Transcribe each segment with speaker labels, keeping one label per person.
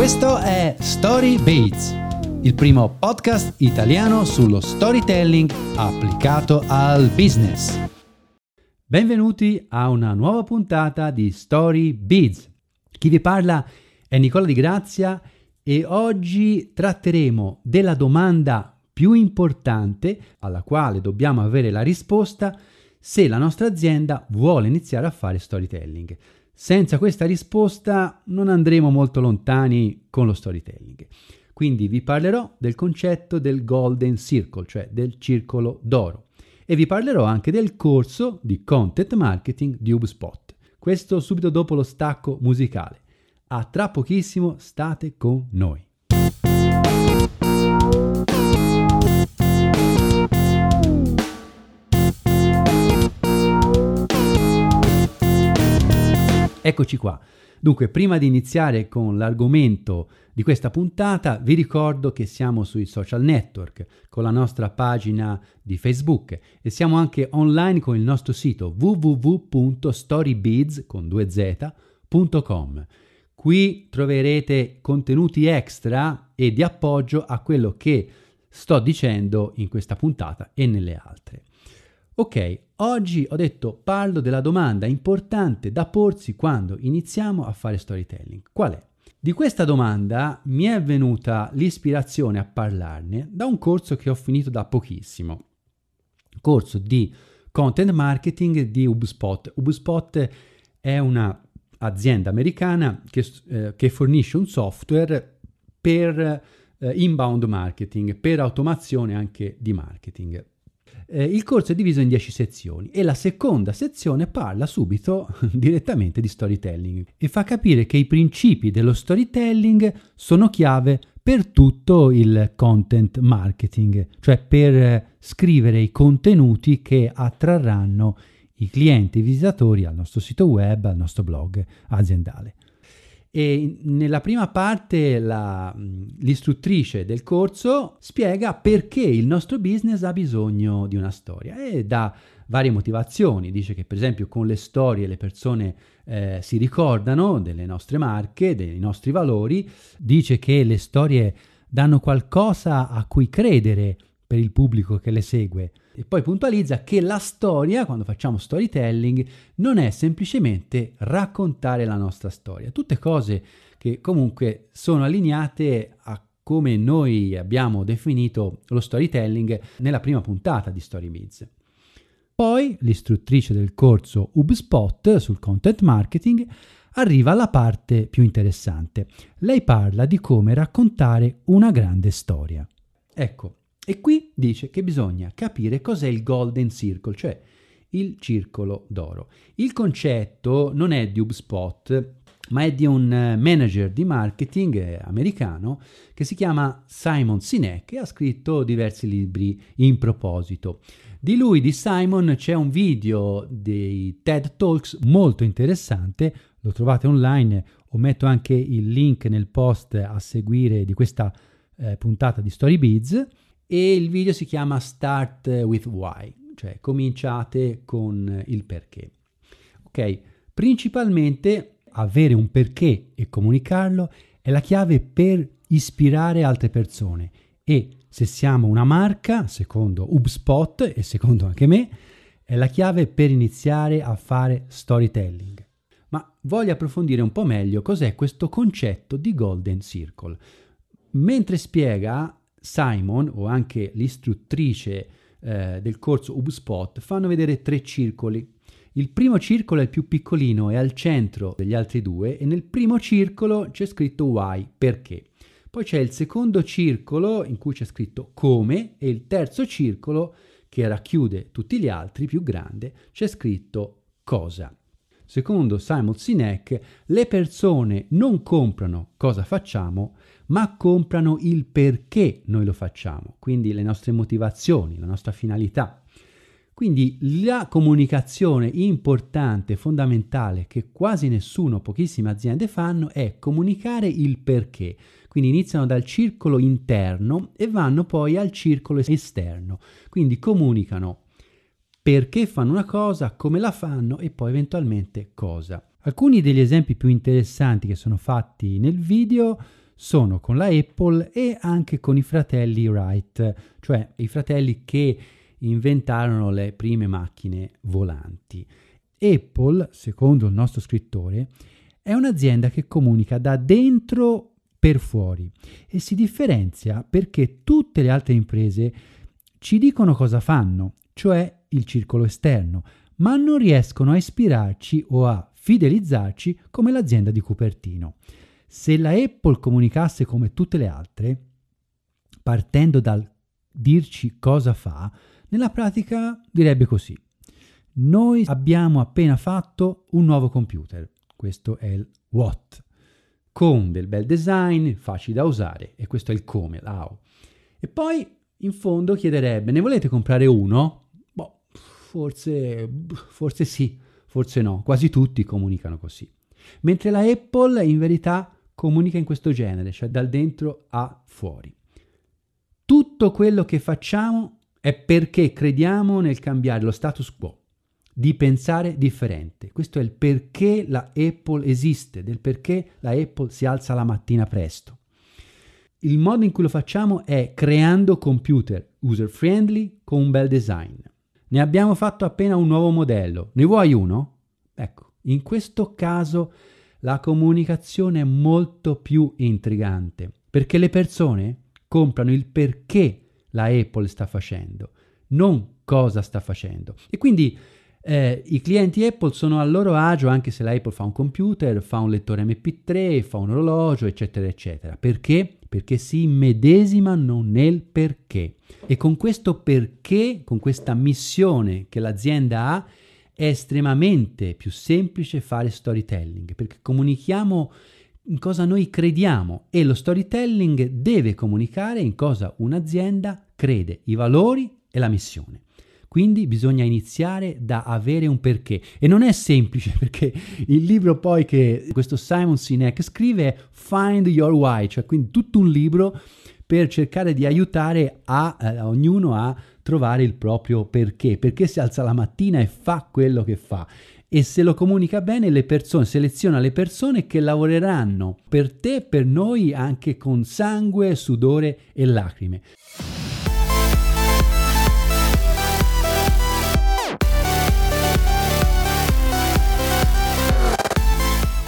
Speaker 1: Questo è Story Beats, il primo podcast italiano sullo storytelling applicato al business. Benvenuti a una nuova puntata di Story Beats. Chi vi parla è Nicola Di Grazia e oggi tratteremo della domanda più importante alla quale dobbiamo avere la risposta se la nostra azienda vuole iniziare a fare storytelling. Senza questa risposta non andremo molto lontani con lo storytelling. Quindi vi parlerò del concetto del Golden Circle, cioè del circolo d'oro, e vi parlerò anche del corso di content marketing di HubSpot. Questo subito dopo lo stacco musicale. A tra pochissimo state con noi. Eccoci qua. Dunque, prima di iniziare con l'argomento di questa puntata, vi ricordo che siamo sui social network con la nostra pagina di Facebook e siamo anche online con il nostro sito www.storybeads.com. Qui troverete contenuti extra e di appoggio a quello che sto dicendo in questa puntata e nelle altre. Ok, oggi ho detto parlo della domanda importante da porsi quando iniziamo a fare storytelling. Qual è? Di questa domanda mi è venuta l'ispirazione a parlarne da un corso che ho finito da pochissimo. Corso di content marketing di HubSpot. HubSpot è un'azienda americana che, eh, che fornisce un software per eh, inbound marketing, per automazione anche di marketing. Eh, il corso è diviso in 10 sezioni e la seconda sezione parla subito direttamente di storytelling e fa capire che i principi dello storytelling sono chiave per tutto il content marketing, cioè per scrivere i contenuti che attrarranno i clienti, i visitatori al nostro sito web, al nostro blog aziendale. E nella prima parte la, l'istruttrice del corso spiega perché il nostro business ha bisogno di una storia e dà varie motivazioni. Dice che per esempio con le storie le persone eh, si ricordano delle nostre marche, dei nostri valori. Dice che le storie danno qualcosa a cui credere per il pubblico che le segue. E poi puntualizza che la storia, quando facciamo storytelling, non è semplicemente raccontare la nostra storia. Tutte cose che comunque sono allineate a come noi abbiamo definito lo storytelling nella prima puntata di StoryBiz. Poi l'istruttrice del corso HubSpot sul content marketing arriva alla parte più interessante. Lei parla di come raccontare una grande storia. Ecco, e qui dice che bisogna capire cos'è il Golden Circle, cioè il circolo d'oro. Il concetto non è di HubSpot, ma è di un eh, manager di marketing eh, americano che si chiama Simon Sinek e ha scritto diversi libri in proposito. Di lui, di Simon, c'è un video dei TED Talks molto interessante, lo trovate online, o metto anche il link nel post a seguire di questa eh, puntata di StoryBiz e il video si chiama Start with Why, cioè cominciate con il perché. Ok, principalmente avere un perché e comunicarlo è la chiave per ispirare altre persone e se siamo una marca, secondo HubSpot e secondo anche me, è la chiave per iniziare a fare storytelling. Ma voglio approfondire un po' meglio cos'è questo concetto di Golden Circle. Mentre spiega, Simon o anche l'istruttrice eh, del corso HubSpot fanno vedere tre circoli. Il primo circolo è il più piccolino, è al centro degli altri due e nel primo circolo c'è scritto why, perché. Poi c'è il secondo circolo in cui c'è scritto come e il terzo circolo che racchiude tutti gli altri, più grande, c'è scritto cosa. Secondo Simon Sinek, le persone non comprano cosa facciamo, ma comprano il perché noi lo facciamo, quindi le nostre motivazioni, la nostra finalità. Quindi la comunicazione importante, fondamentale, che quasi nessuno, pochissime aziende fanno, è comunicare il perché. Quindi iniziano dal circolo interno e vanno poi al circolo esterno. Quindi comunicano perché fanno una cosa, come la fanno e poi eventualmente cosa. Alcuni degli esempi più interessanti che sono fatti nel video sono con la Apple e anche con i fratelli Wright, cioè i fratelli che inventarono le prime macchine volanti. Apple, secondo il nostro scrittore, è un'azienda che comunica da dentro per fuori e si differenzia perché tutte le altre imprese ci dicono cosa fanno, cioè il circolo esterno, ma non riescono a ispirarci o a fidelizzarci come l'azienda di Cupertino. Se la Apple comunicasse come tutte le altre, partendo dal dirci cosa fa, nella pratica direbbe così. Noi abbiamo appena fatto un nuovo computer, questo è il what, con del bel design, facile da usare, e questo è il come, l'how. E poi in fondo chiederebbe, ne volete comprare uno? Boh, forse, forse sì, forse no, quasi tutti comunicano così. Mentre la Apple in verità comunica in questo genere, cioè dal dentro a fuori. Tutto quello che facciamo è perché crediamo nel cambiare lo status quo, di pensare differente. Questo è il perché la Apple esiste, del perché la Apple si alza la mattina presto. Il modo in cui lo facciamo è creando computer user friendly con un bel design. Ne abbiamo fatto appena un nuovo modello. Ne vuoi uno? Ecco, in questo caso la comunicazione è molto più intrigante perché le persone comprano il perché la Apple sta facendo, non cosa sta facendo. E quindi eh, i clienti Apple sono a loro agio anche se la Apple fa un computer, fa un lettore MP3, fa un orologio, eccetera, eccetera. Perché? Perché si immedesimano nel perché. E con questo perché, con questa missione che l'azienda ha, è estremamente più semplice fare storytelling, perché comunichiamo in cosa noi crediamo e lo storytelling deve comunicare in cosa un'azienda crede, i valori e la missione. Quindi bisogna iniziare da avere un perché. E non è semplice perché il libro poi che questo Simon Sinek scrive è Find Your Why, cioè quindi tutto un libro per cercare di aiutare a, a eh, ognuno a trovare il proprio perché, perché si alza la mattina e fa quello che fa. E se lo comunica bene le persone, seleziona le persone che lavoreranno per te, per noi, anche con sangue, sudore e lacrime.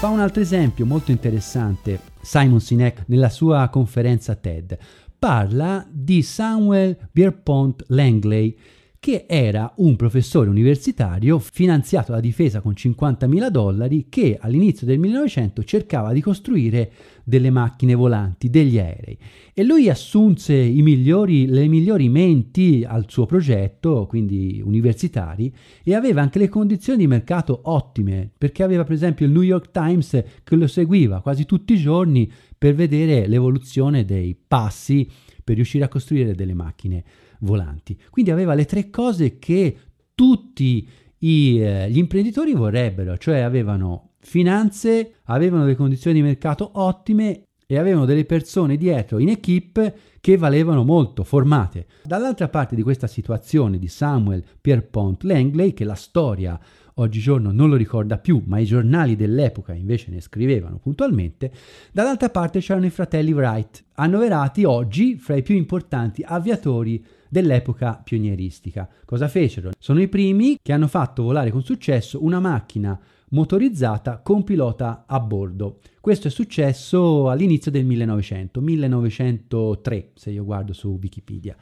Speaker 1: Fa un altro esempio molto interessante Simon Sinek nella sua conferenza TED. Parla di Samuel Pierpont Langley che era un professore universitario finanziato alla difesa con 50.000 dollari che all'inizio del 1900 cercava di costruire delle macchine volanti, degli aerei. E lui assunse migliori, le migliori menti al suo progetto, quindi universitari, e aveva anche le condizioni di mercato ottime, perché aveva per esempio il New York Times che lo seguiva quasi tutti i giorni per vedere l'evoluzione dei passi per riuscire a costruire delle macchine volanti. Quindi aveva le tre cose che tutti i, eh, gli imprenditori vorrebbero, cioè avevano finanze, avevano delle condizioni di mercato ottime e avevano delle persone dietro in equip che valevano molto, formate. Dall'altra parte di questa situazione di Samuel Pierpont Langley, che la storia oggigiorno non lo ricorda più, ma i giornali dell'epoca invece ne scrivevano puntualmente, dall'altra parte c'erano i fratelli Wright, annoverati oggi fra i più importanti aviatori dell'epoca pionieristica. Cosa fecero? Sono i primi che hanno fatto volare con successo una macchina motorizzata con pilota a bordo. Questo è successo all'inizio del 1900, 1903 se io guardo su Wikipedia.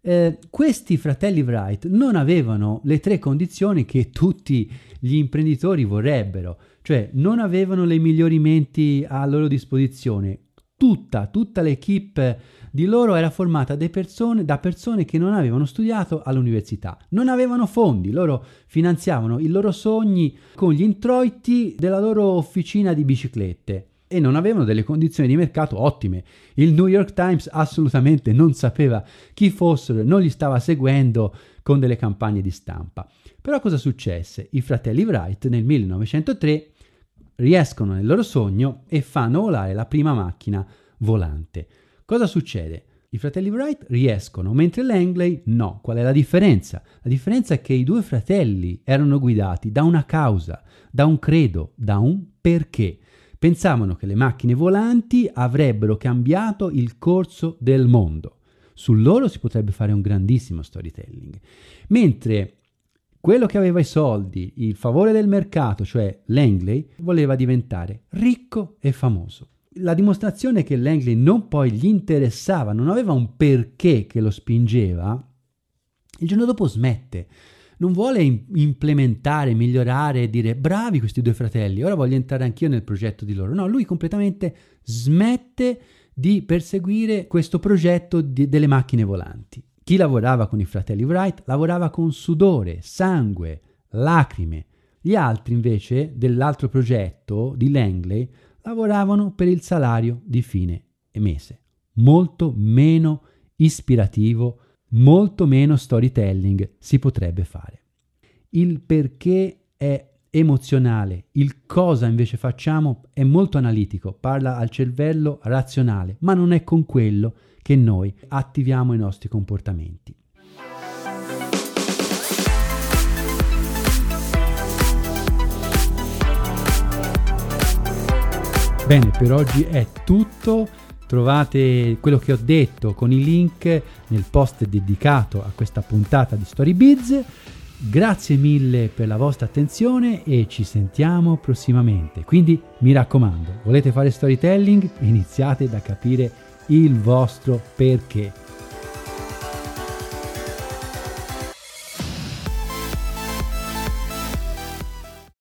Speaker 1: Eh, questi fratelli Wright non avevano le tre condizioni che tutti gli imprenditori vorrebbero, cioè non avevano le migliori menti a loro disposizione. Tutta, tutta l'equipe di loro era formata persone, da persone che non avevano studiato all'università, non avevano fondi, loro finanziavano i loro sogni con gli introiti della loro officina di biciclette e non avevano delle condizioni di mercato ottime. Il New York Times assolutamente non sapeva chi fossero, non li stava seguendo con delle campagne di stampa. Però cosa successe? I fratelli Wright nel 1903 riescono nel loro sogno e fanno volare la prima macchina volante. Cosa succede? I fratelli Wright riescono, mentre Langley no. Qual è la differenza? La differenza è che i due fratelli erano guidati da una causa, da un credo, da un perché Pensavano che le macchine volanti avrebbero cambiato il corso del mondo. Su loro si potrebbe fare un grandissimo storytelling. Mentre quello che aveva i soldi, il favore del mercato, cioè Langley, voleva diventare ricco e famoso. La dimostrazione che Langley non poi gli interessava, non aveva un perché che lo spingeva, il giorno dopo smette non vuole implementare, migliorare e dire bravi questi due fratelli, ora voglio entrare anch'io nel progetto di loro. No, lui completamente smette di perseguire questo progetto di, delle macchine volanti. Chi lavorava con i fratelli Wright lavorava con sudore, sangue, lacrime. Gli altri invece dell'altro progetto di Langley lavoravano per il salario di fine mese, molto meno ispirativo molto meno storytelling si potrebbe fare. Il perché è emozionale, il cosa invece facciamo è molto analitico, parla al cervello razionale, ma non è con quello che noi attiviamo i nostri comportamenti. Bene, per oggi è tutto. Trovate quello che ho detto con i link nel post dedicato a questa puntata di StoryBiz. Grazie mille per la vostra attenzione e ci sentiamo prossimamente. Quindi mi raccomando, volete fare storytelling? Iniziate da capire il vostro perché.